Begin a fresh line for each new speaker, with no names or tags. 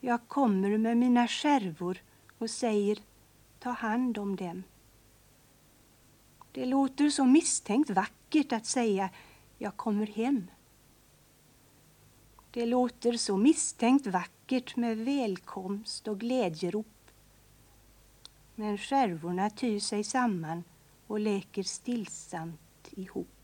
Jag kommer med mina skärvor och säger ta hand om dem. Det låter så misstänkt vackert att säga jag kommer hem. Det låter så misstänkt vackert med välkomst och glädjerop. Men skärvorna tyr sig samman och läker stillsamt ihop.